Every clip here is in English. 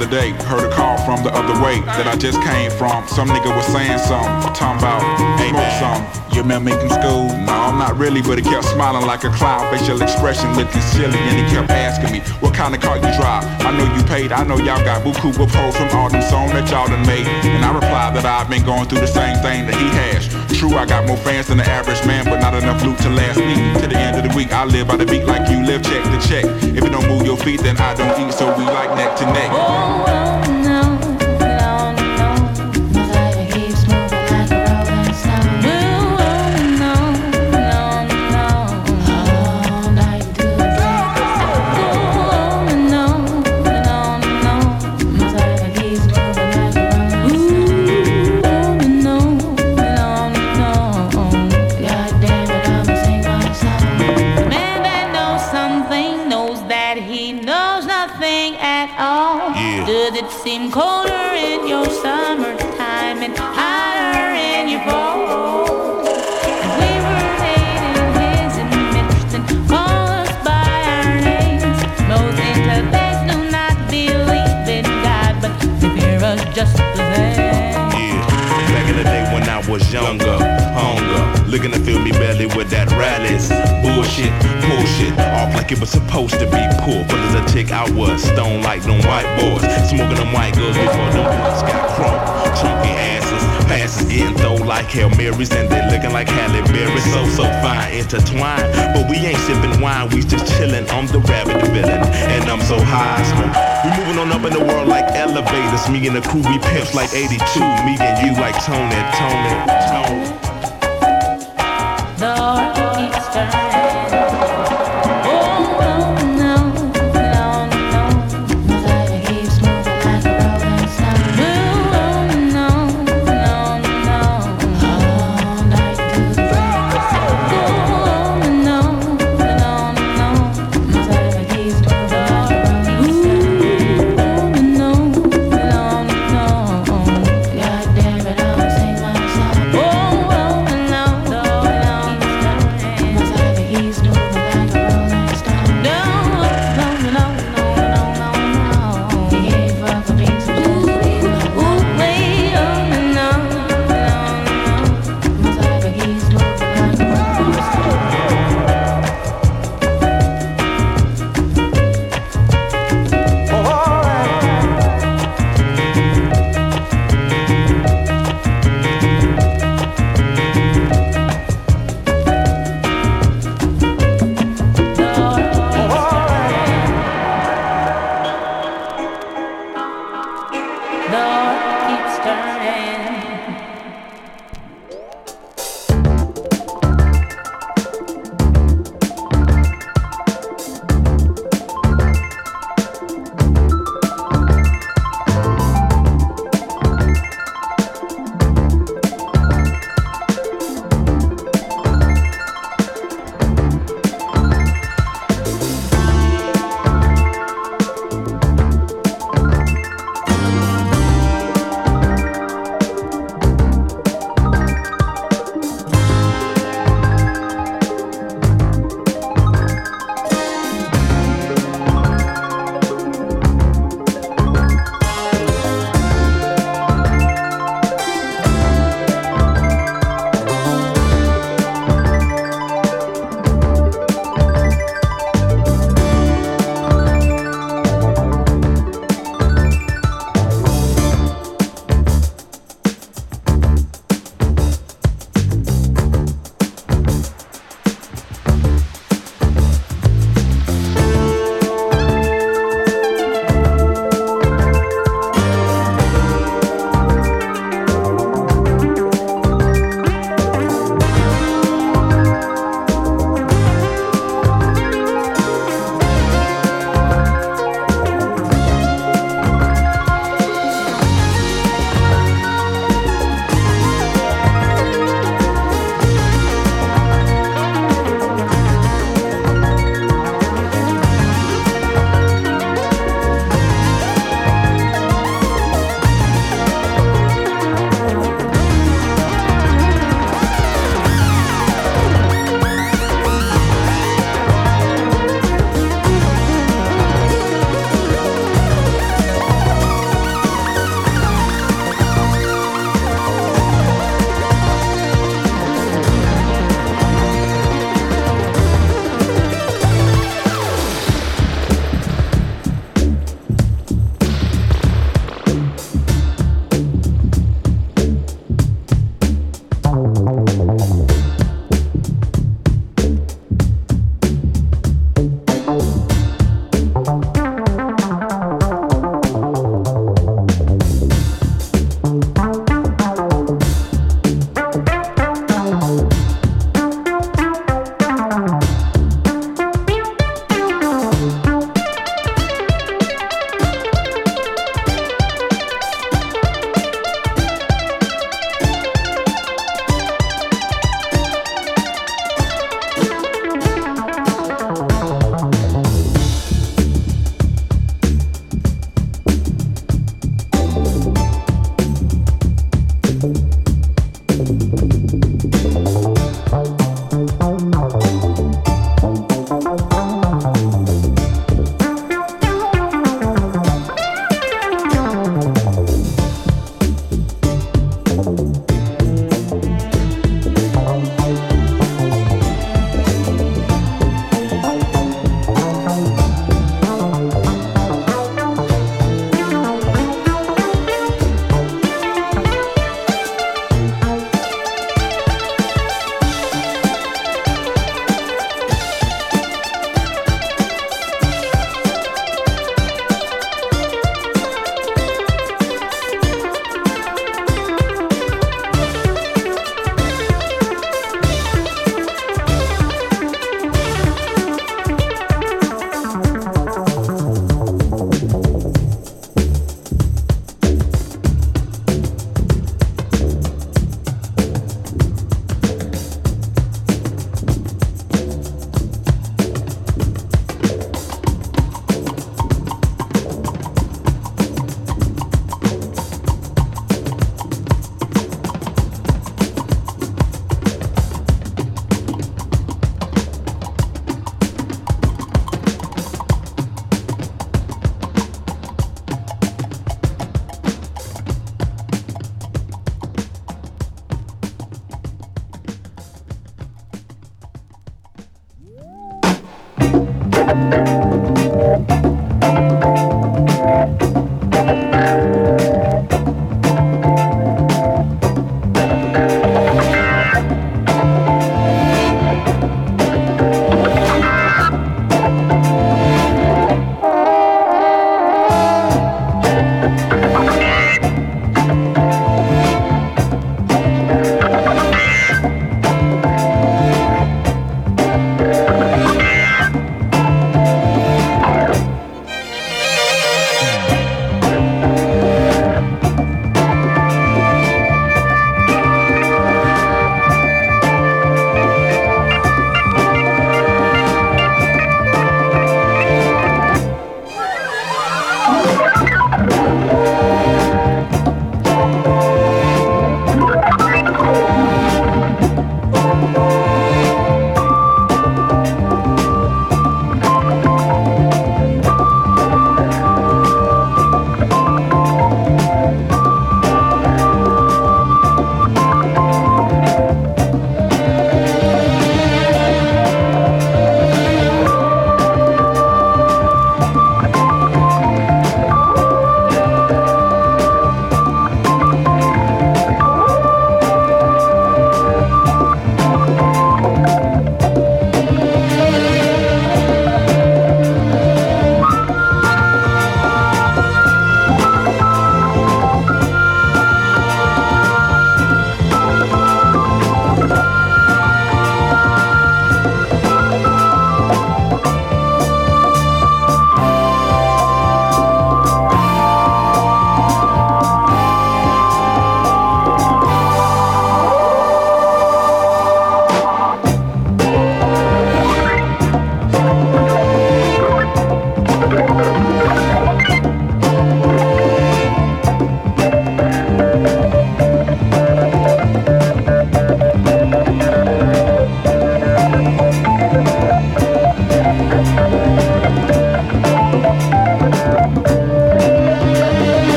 other day. Heard a call like a clown, facial expression looking silly, and he kept asking me, what kind of car you drive? I know you paid, I know y'all got buku pros from all them songs that y'all done made. And I replied that I've been going through the same thing that he has. True, I got more fans than the average man, but not enough loot to last me. To the end of the week, I live by the beat like you live check to check. If you don't move your feet, then I don't eat, so we like neck to neck. Oh, Oh. hunger, looking to fill me belly with that rallies. Bullshit, bullshit, off like it was supposed to be cool. But as a tick, I was stone like them white boys, smoking them white girls before them boys got crunk, chunky asses. Passes getting throw like Hail Marys and they looking like Halle Berry. So, so fine, intertwined. But we ain't sipping wine, we just chillin'. I'm the rabbit villain, and I'm so high. We moving on up in the world like elevators. Me and the crew, we pimps like 82. Me and you like Tony, Toni, Toné. The Eastern.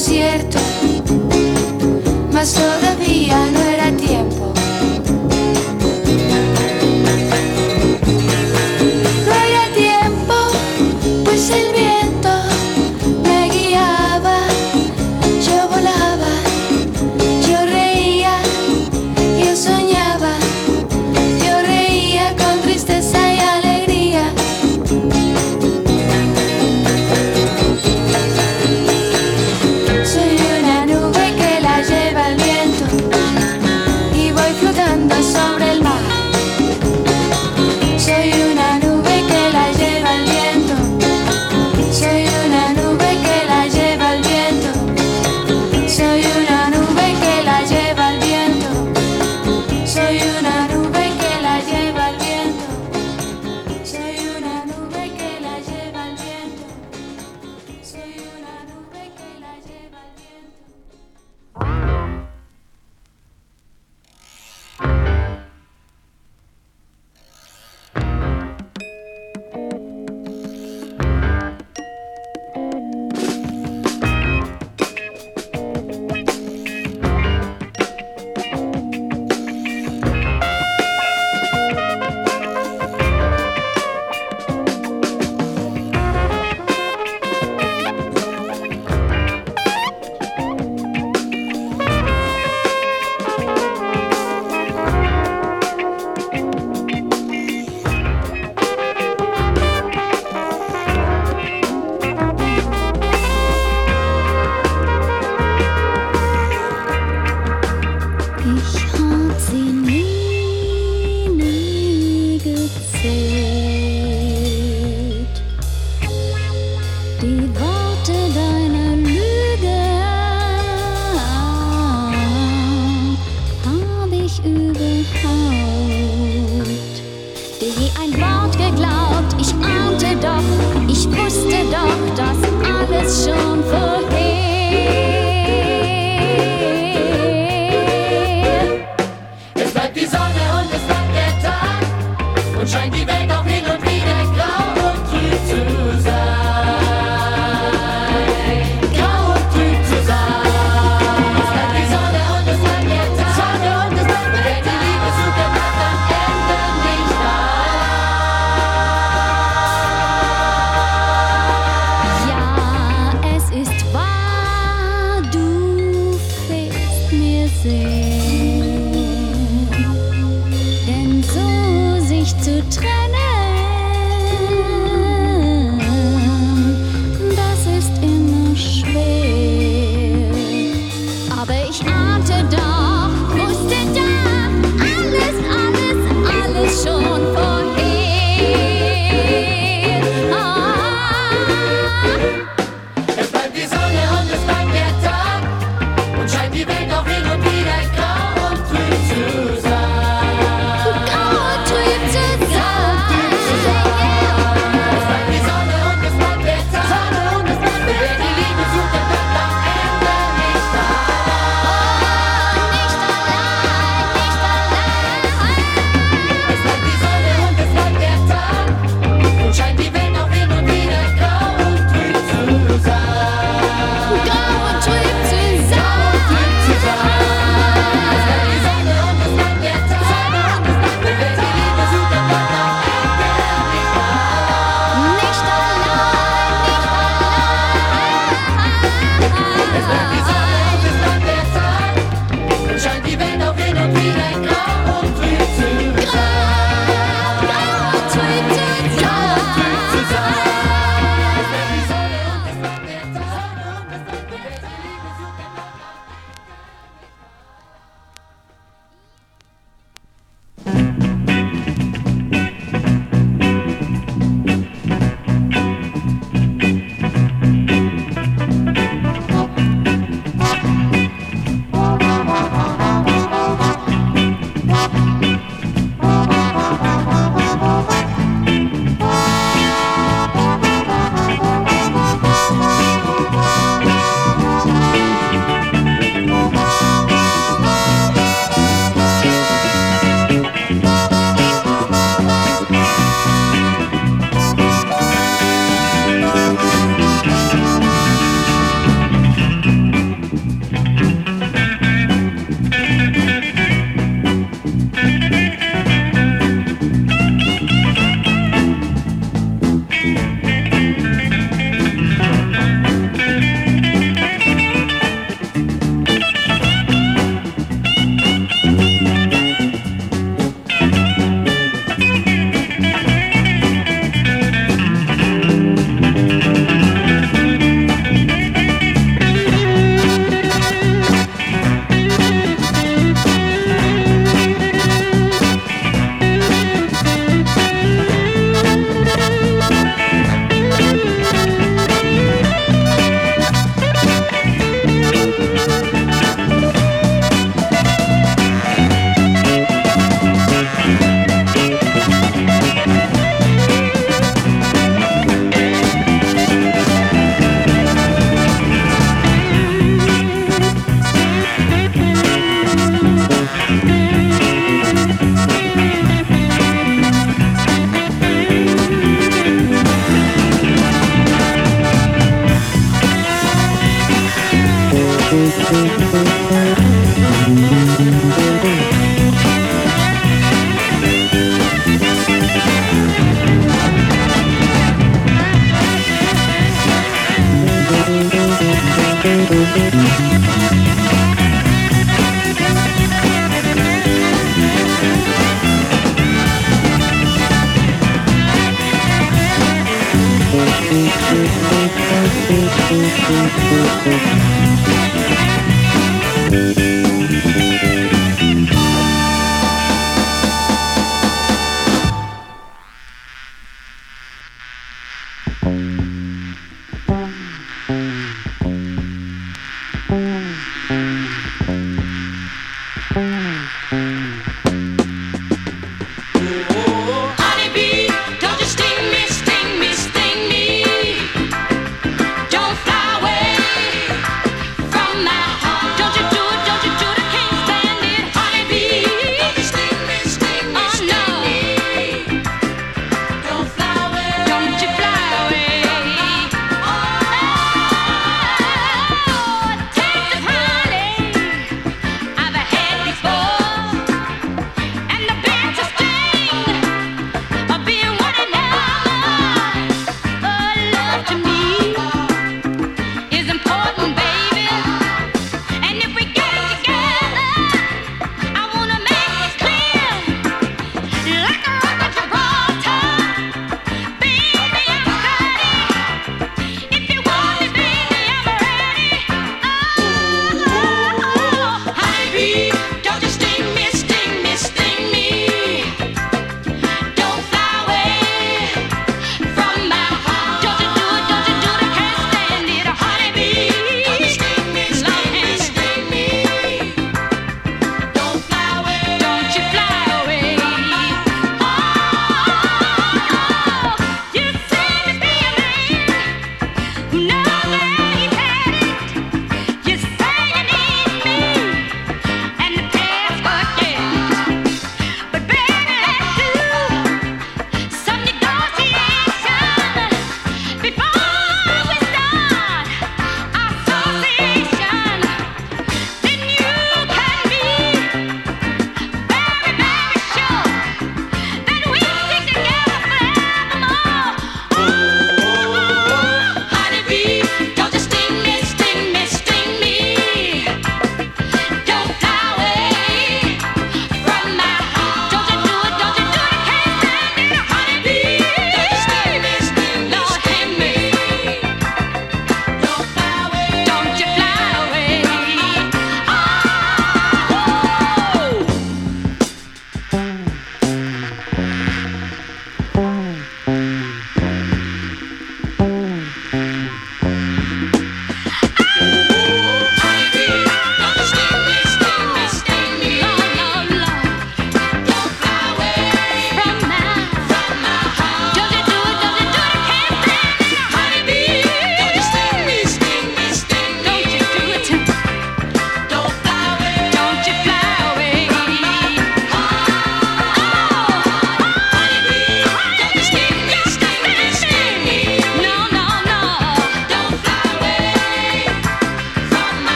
desierto.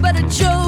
but a joke.